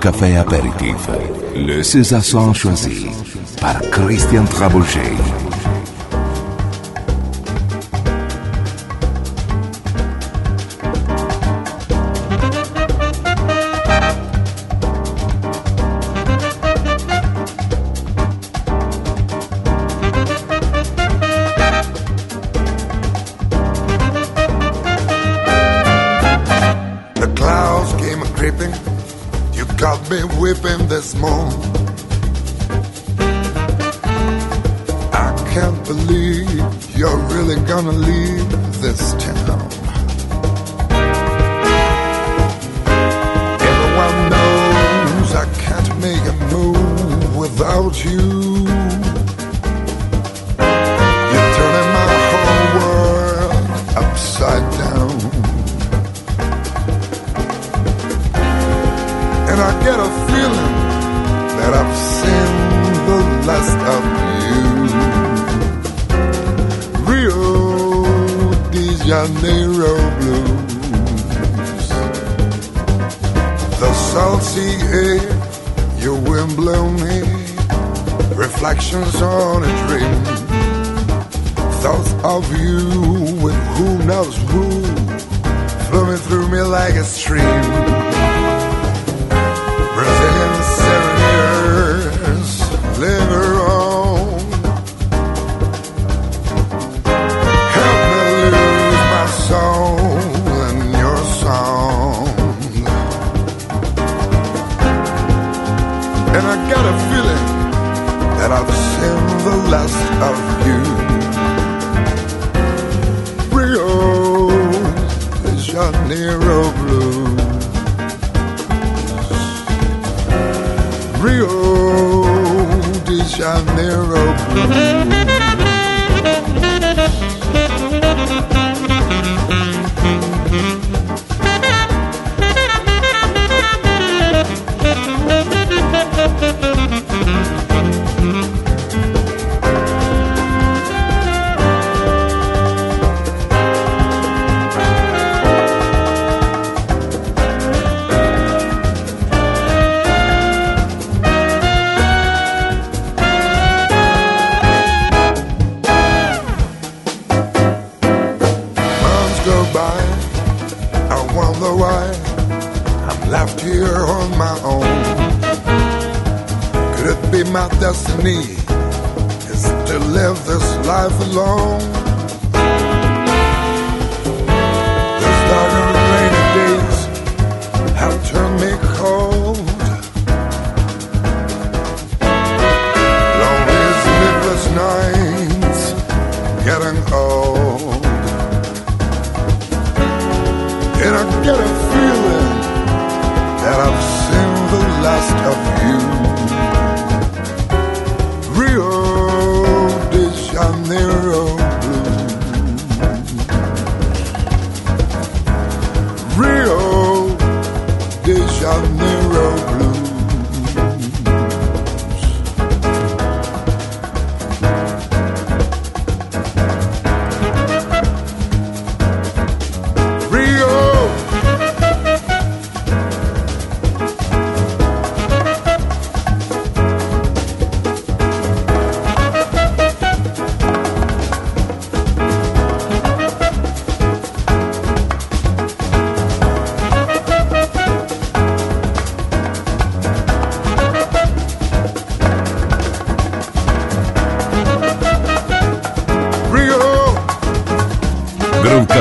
Café Apéritif. Le César choisi par Christian Trabouget.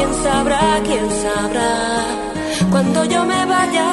quién sabrá, quién sabrá. Cuando yo me vaya,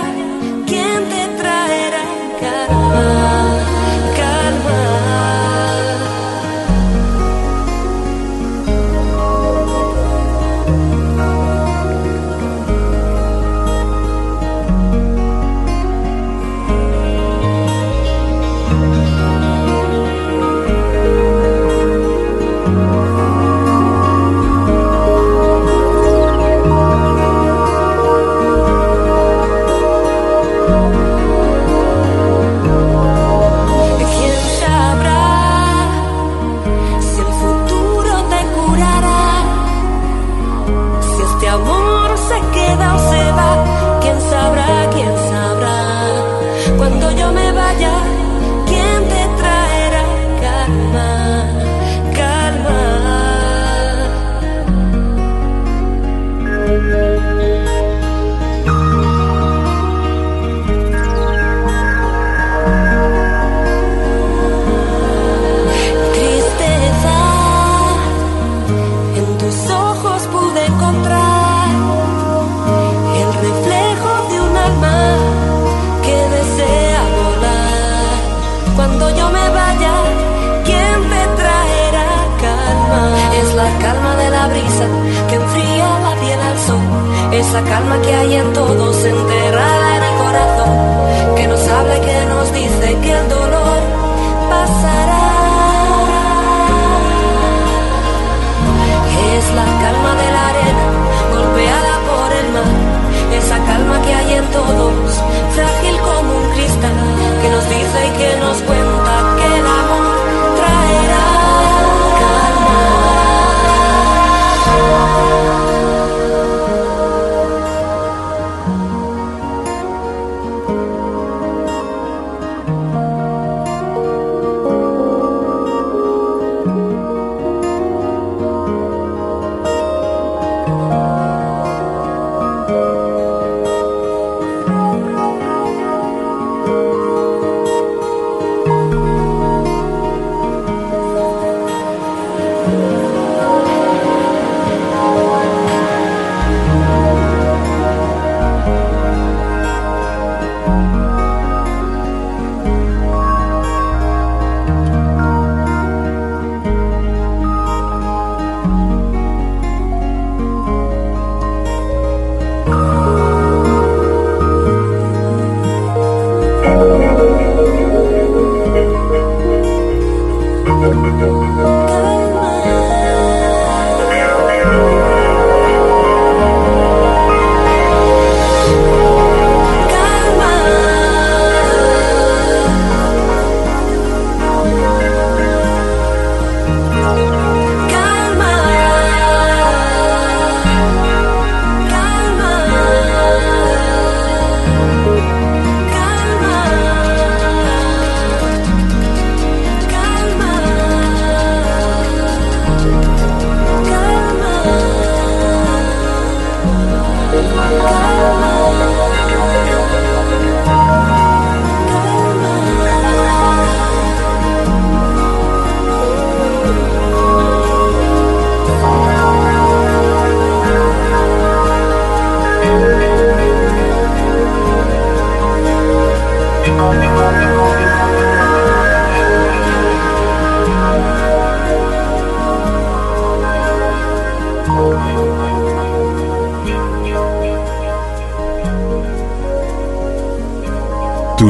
esa calma que hay en todos enterrada en el corazón, que nos habla y que nos dice que el dolor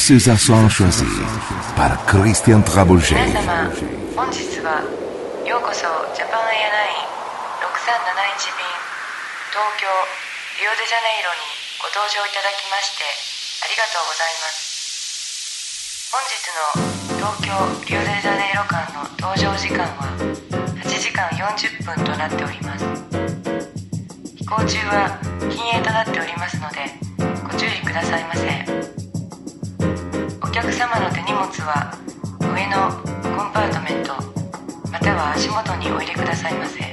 César Son choisi par Christian Trabouget. 皆様、本日はようこそジャパンエアライン6371便東京リオデジャネイロにご搭乗いただきましてありがとうございます本日の東京リオデジャネイロ間の搭乗時間は8時間40分となっております飛行中は禁煙となっておりますのでご注意くださいませ物は上のコンパートメントまたは足元にお入れくださいませ。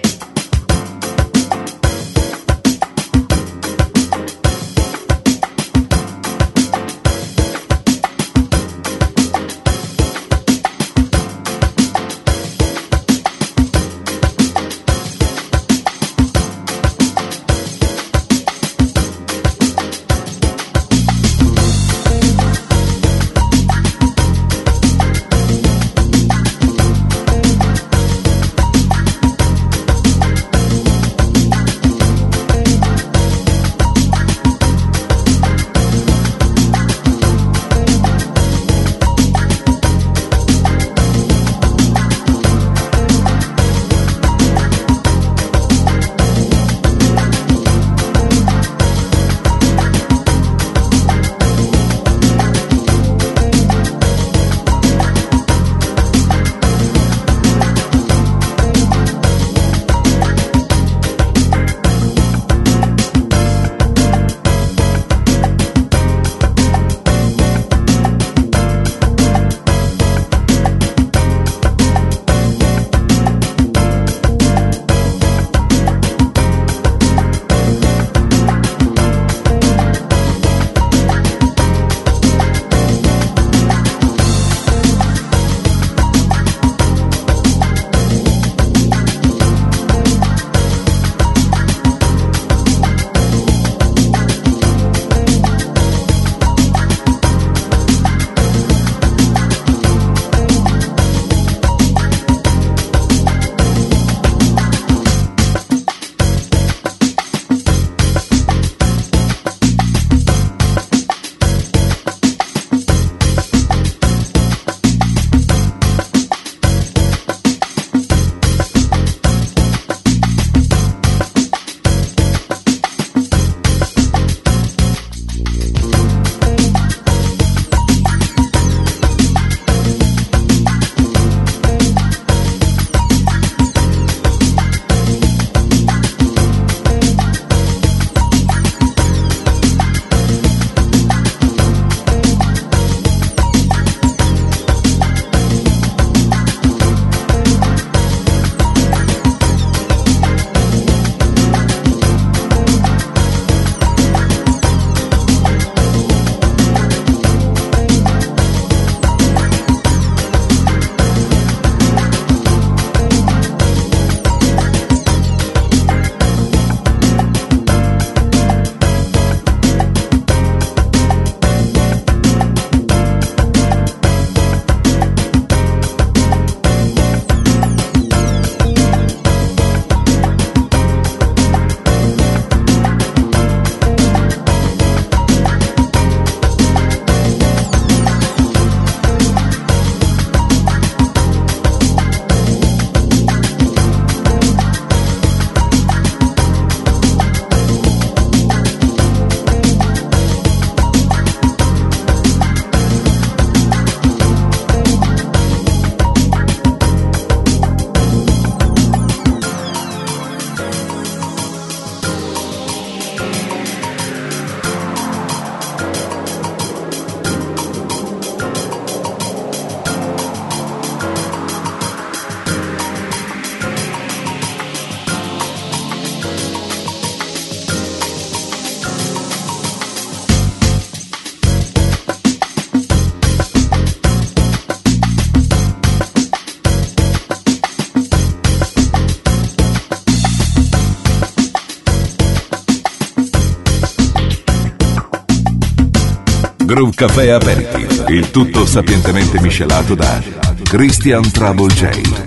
Café Aperitif, il tutto sapientemente miscelato da Christian Trouble J.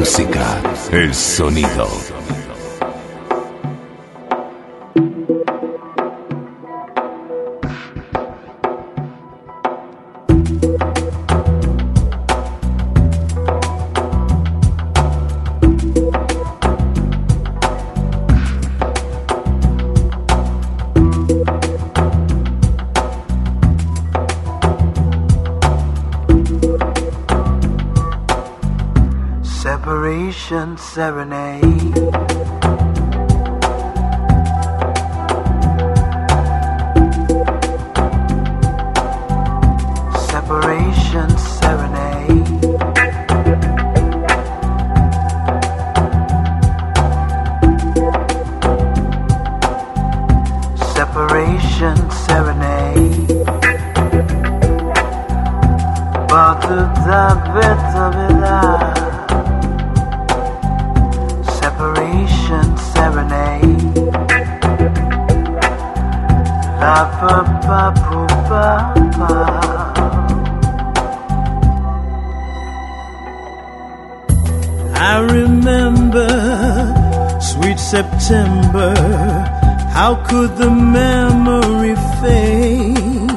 música, el sonido. Serenade. December. How could the memory fade?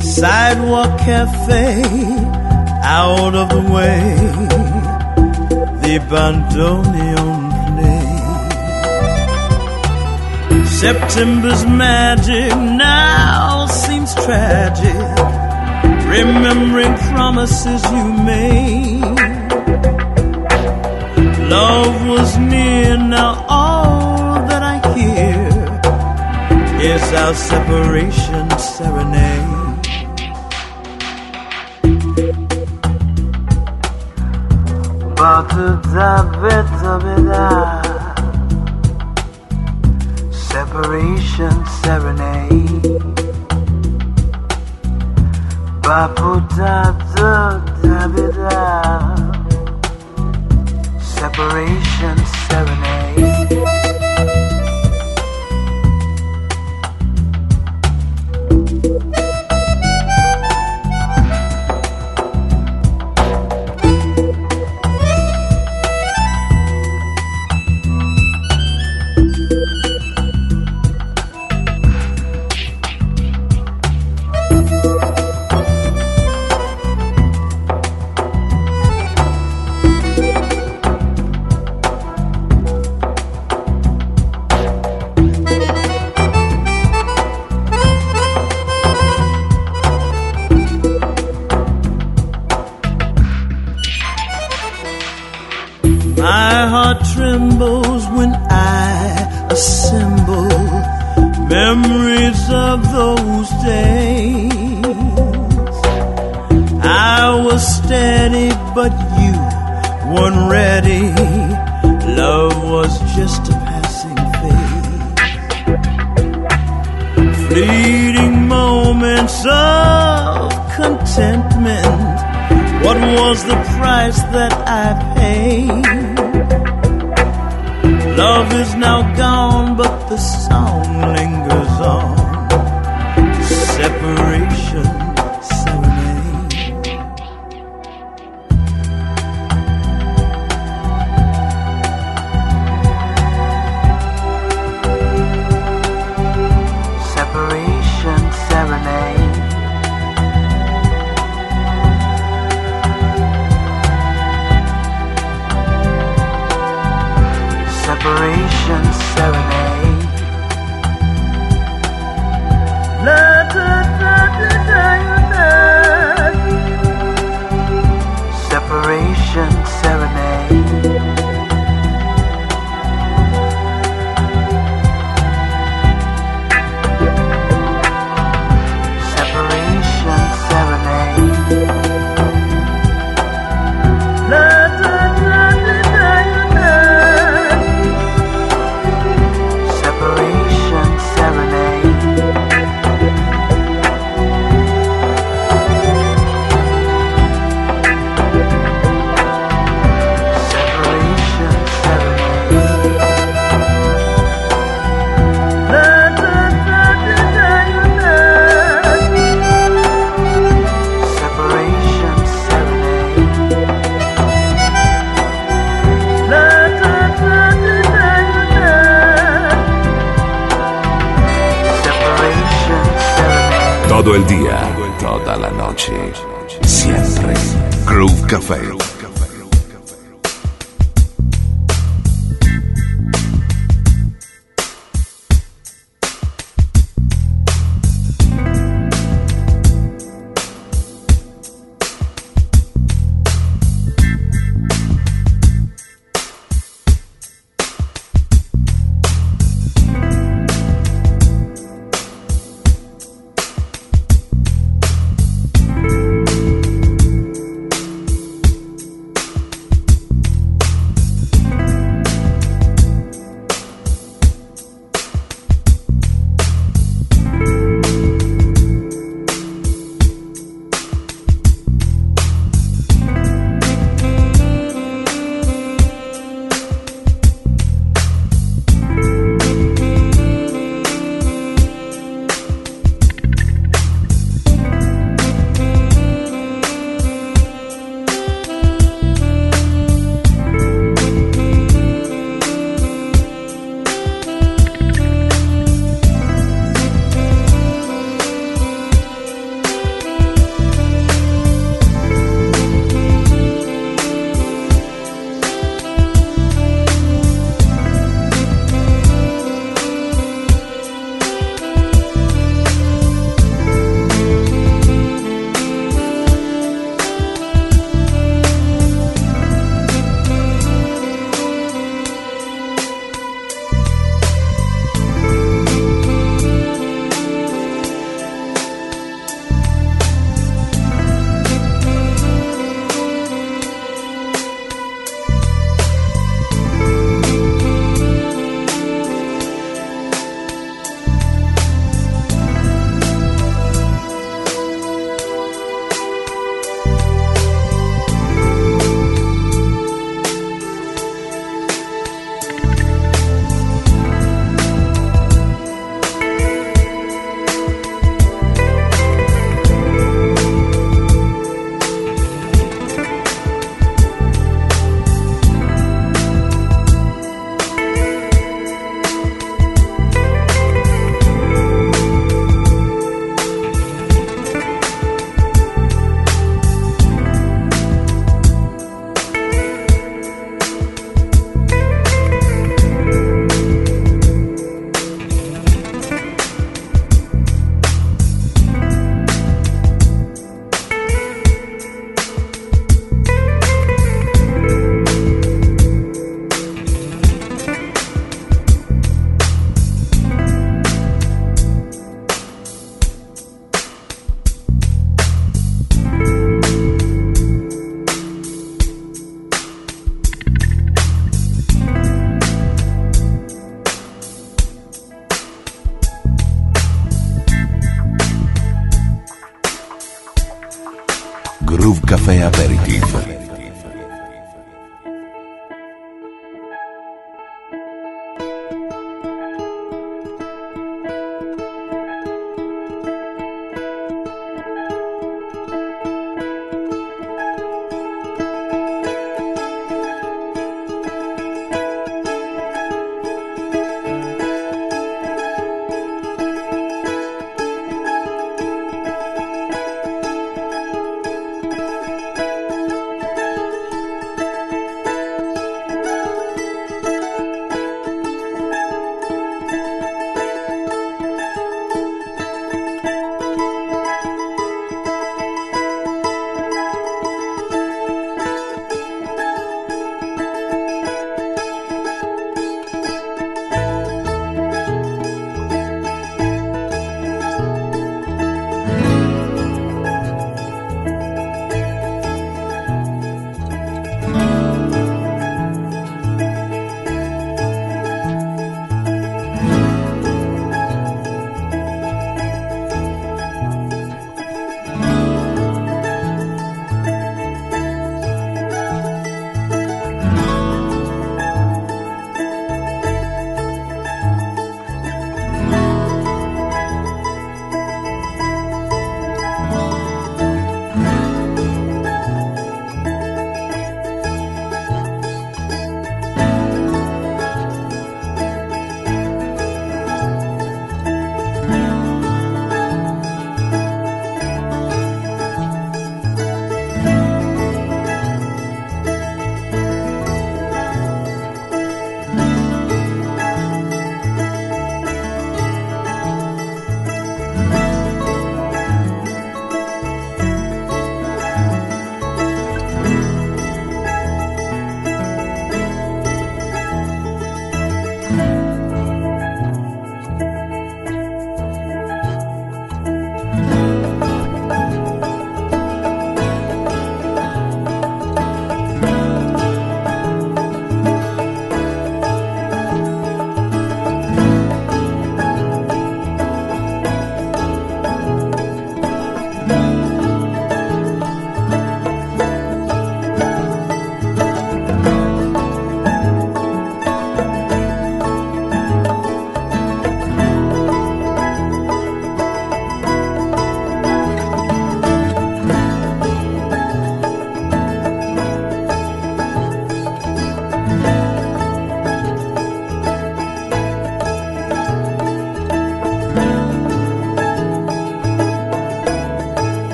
Sidewalk cafe, out of the way. The bandoneon play. September's magic now seems tragic. Remembering promises you made. Love was near, now all that I hear is our separation serenade. Separation serenade.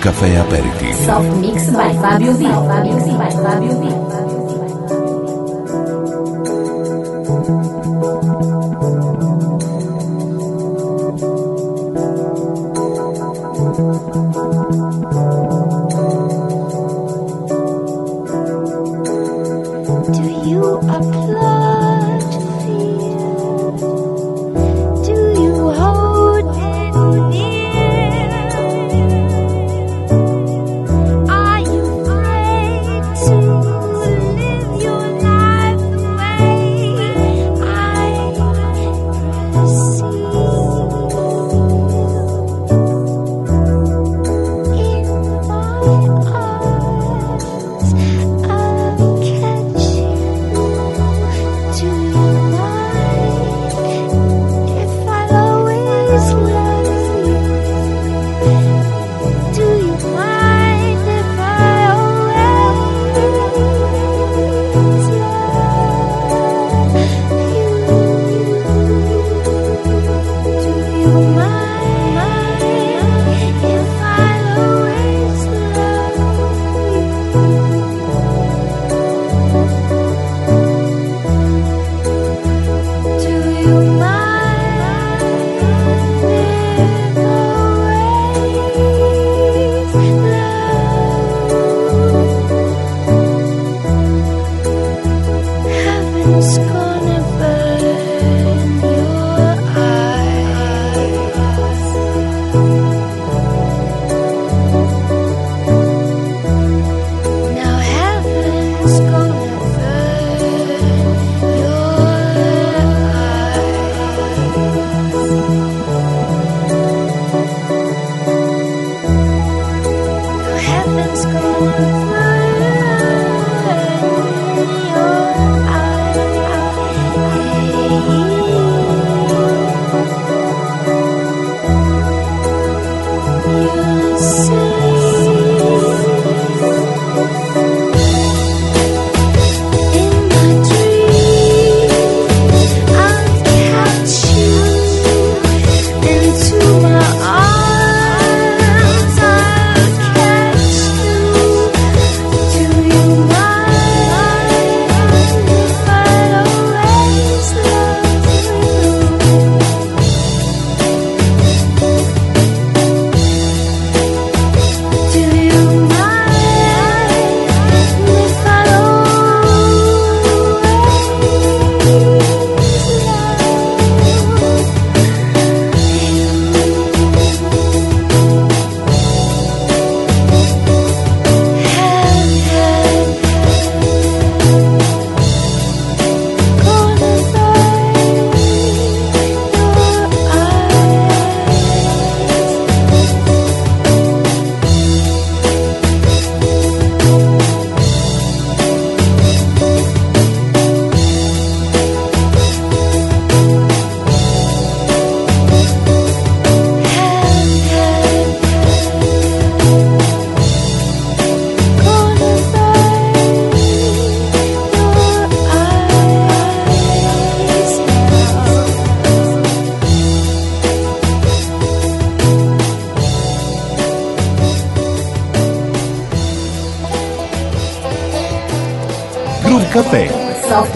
Café Aperitivo. Soft Mix by Fábio Di.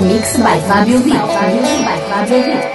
Mix by Fabio V.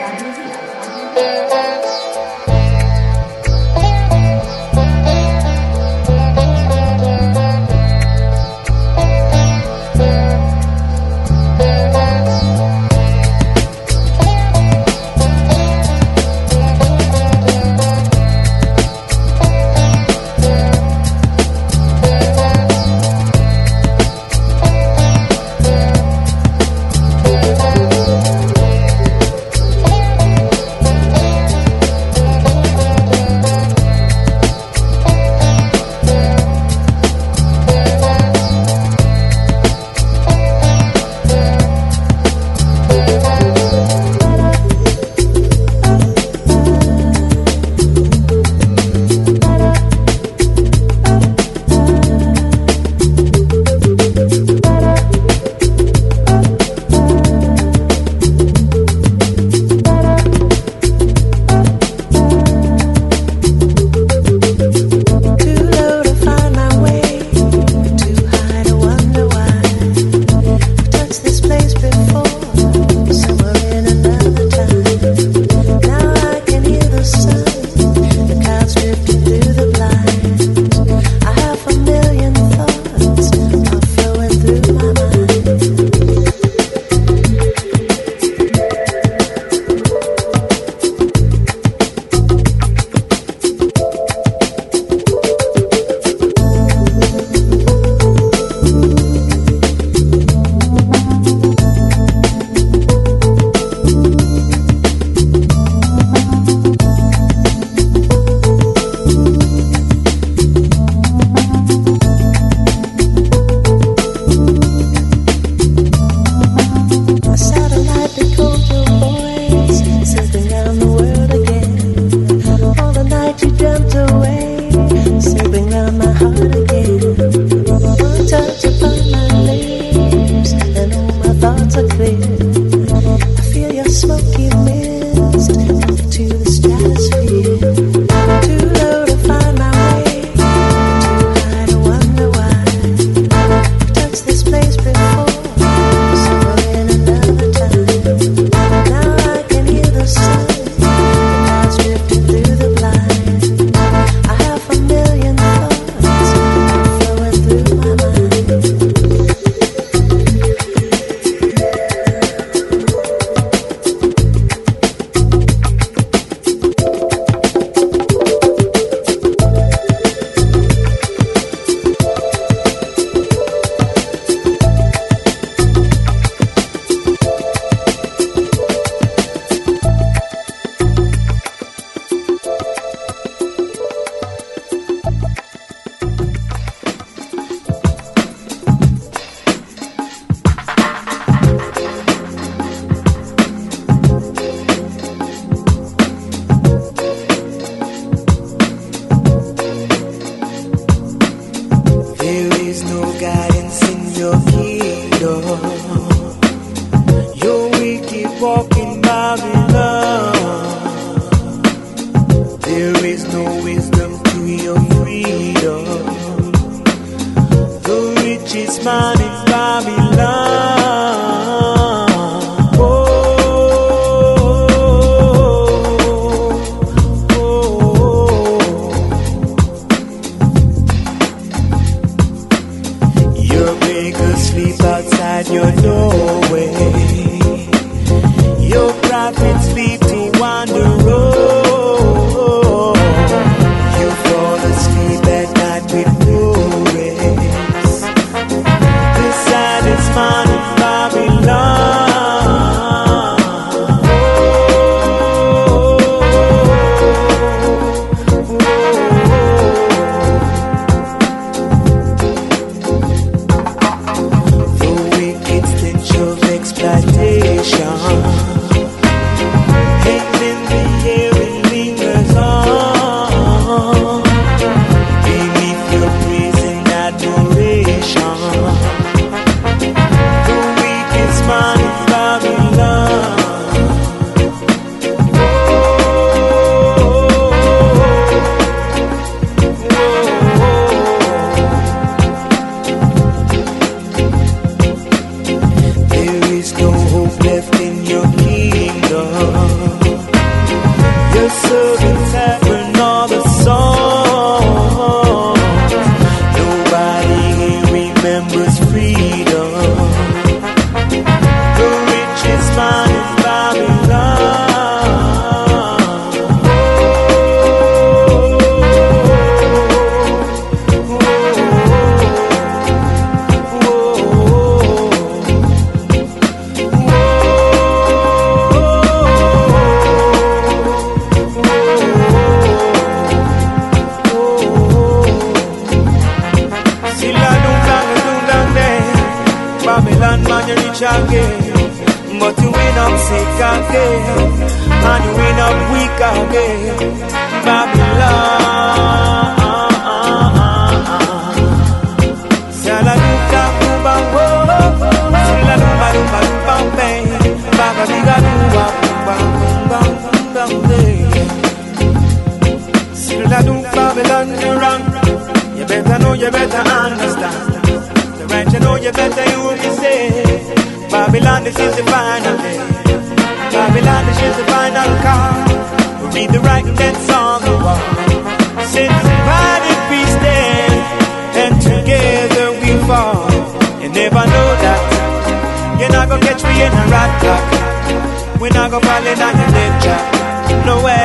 you better you me Babylon, this is the final day Babylon, this is the final call We need the right that's on the wall Since divided we stand And together we fall. You never know that. You're not gonna catch me in a rat trap, We're not gonna fall in on the lecture Nowhere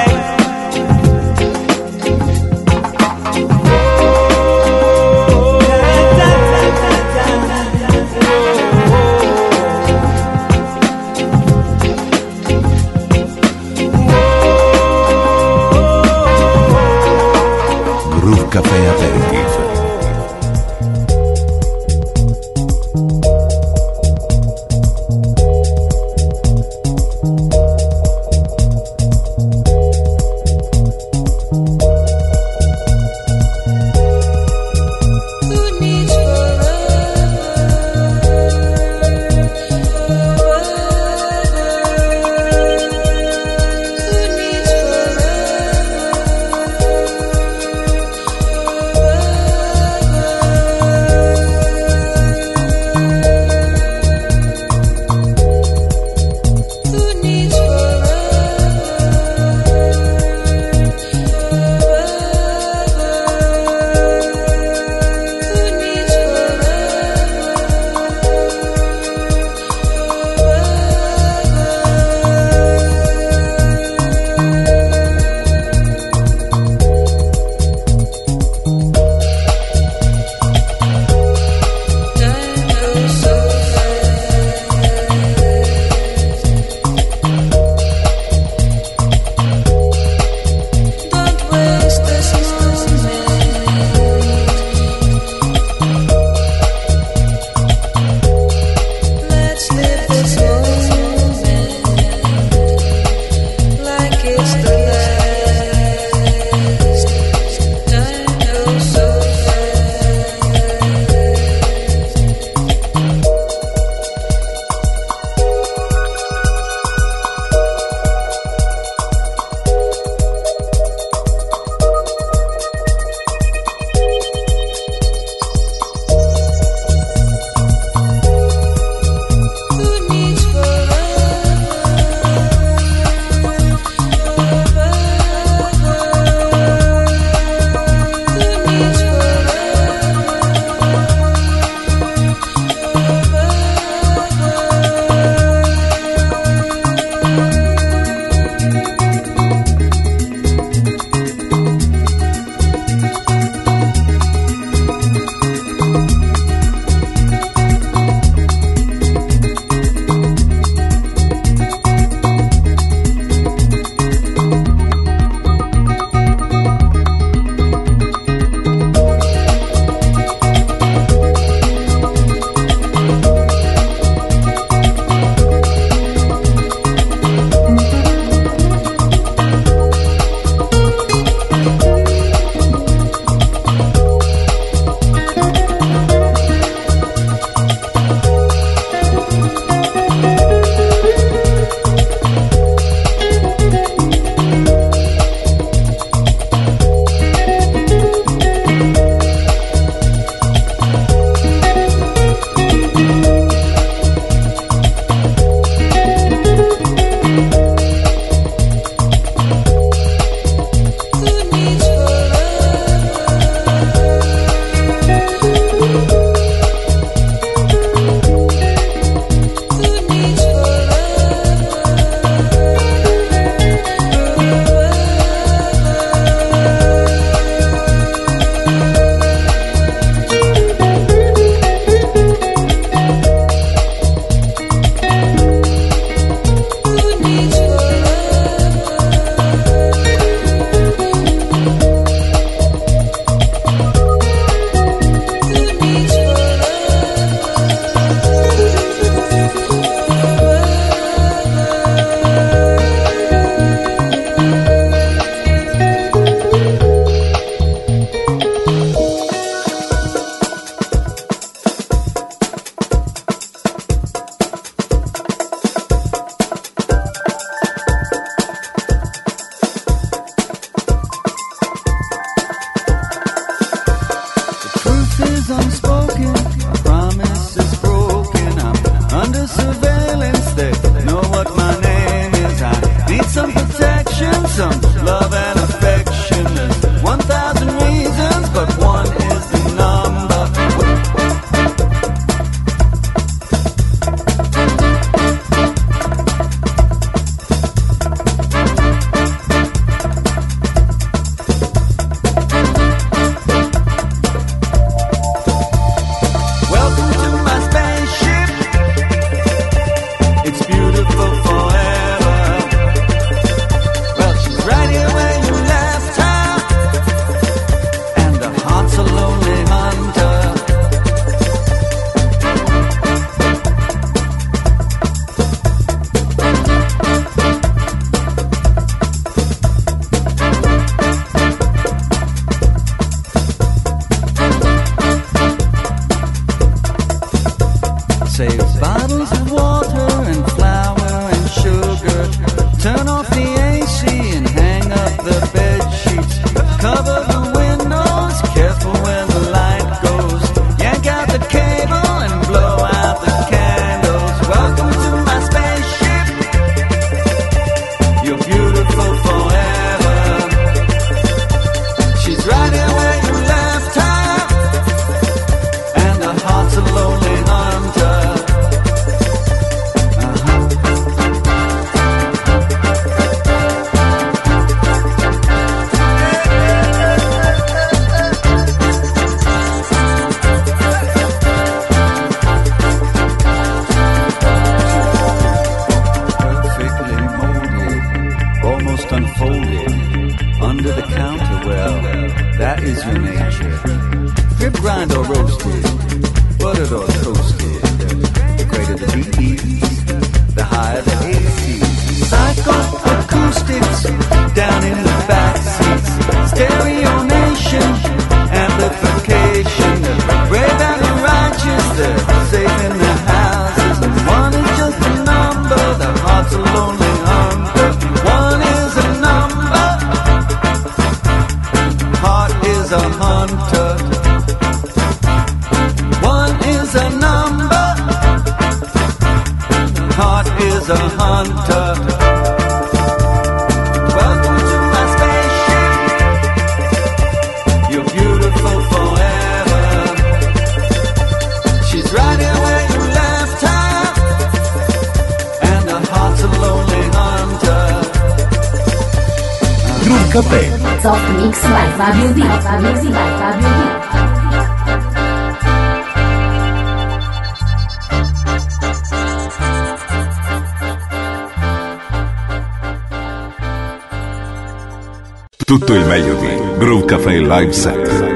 Tui Melody, Groove Café Live Set.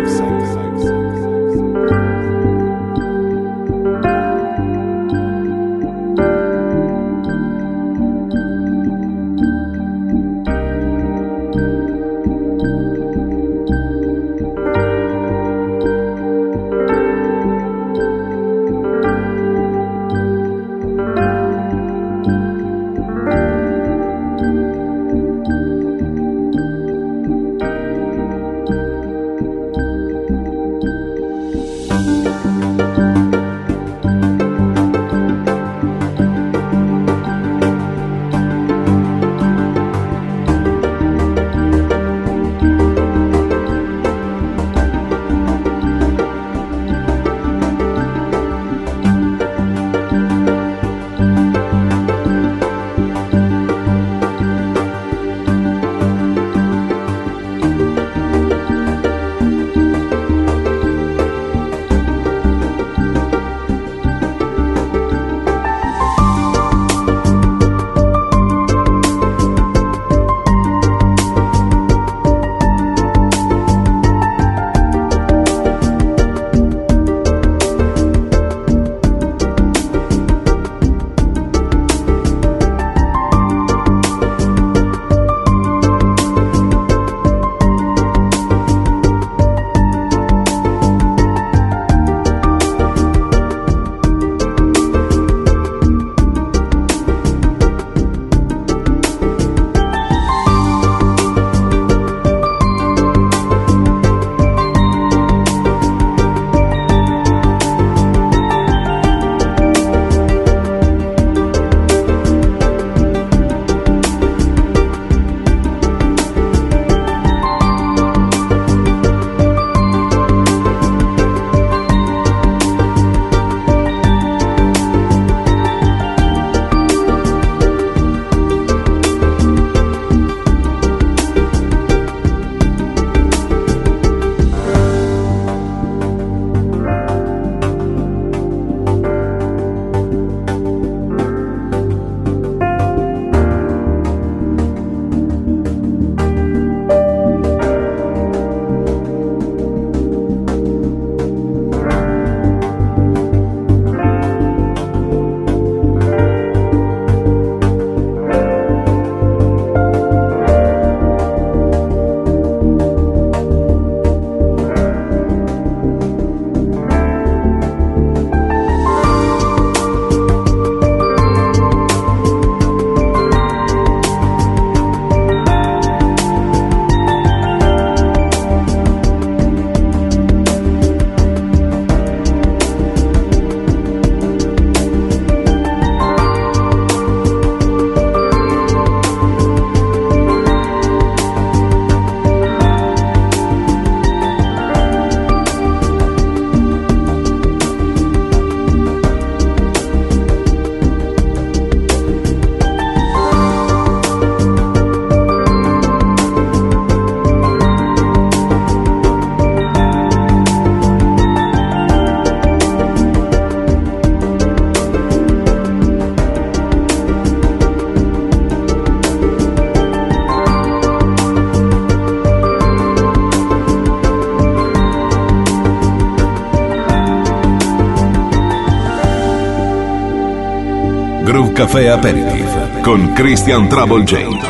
Café Aperitif con Christian Trouble J.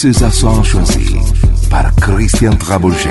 César sont choisis par Christian Trabouget.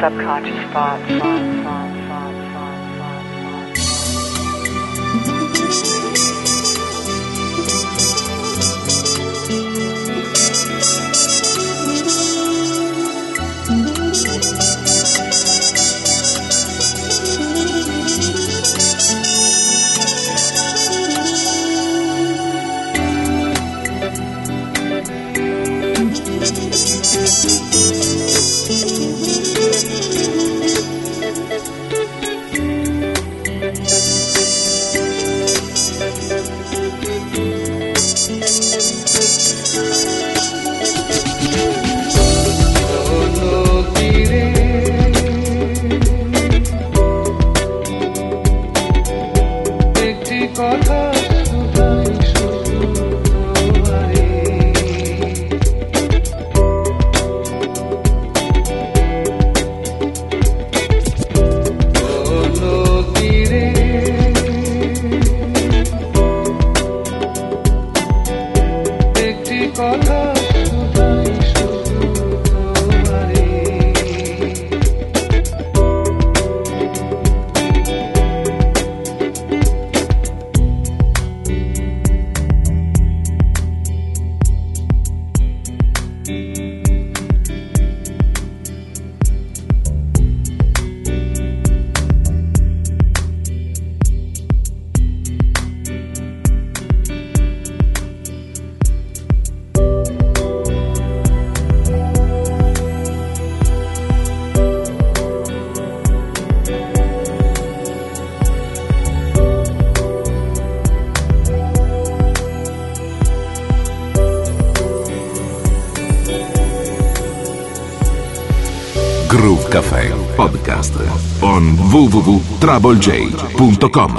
Subconscious thoughts. troublej.com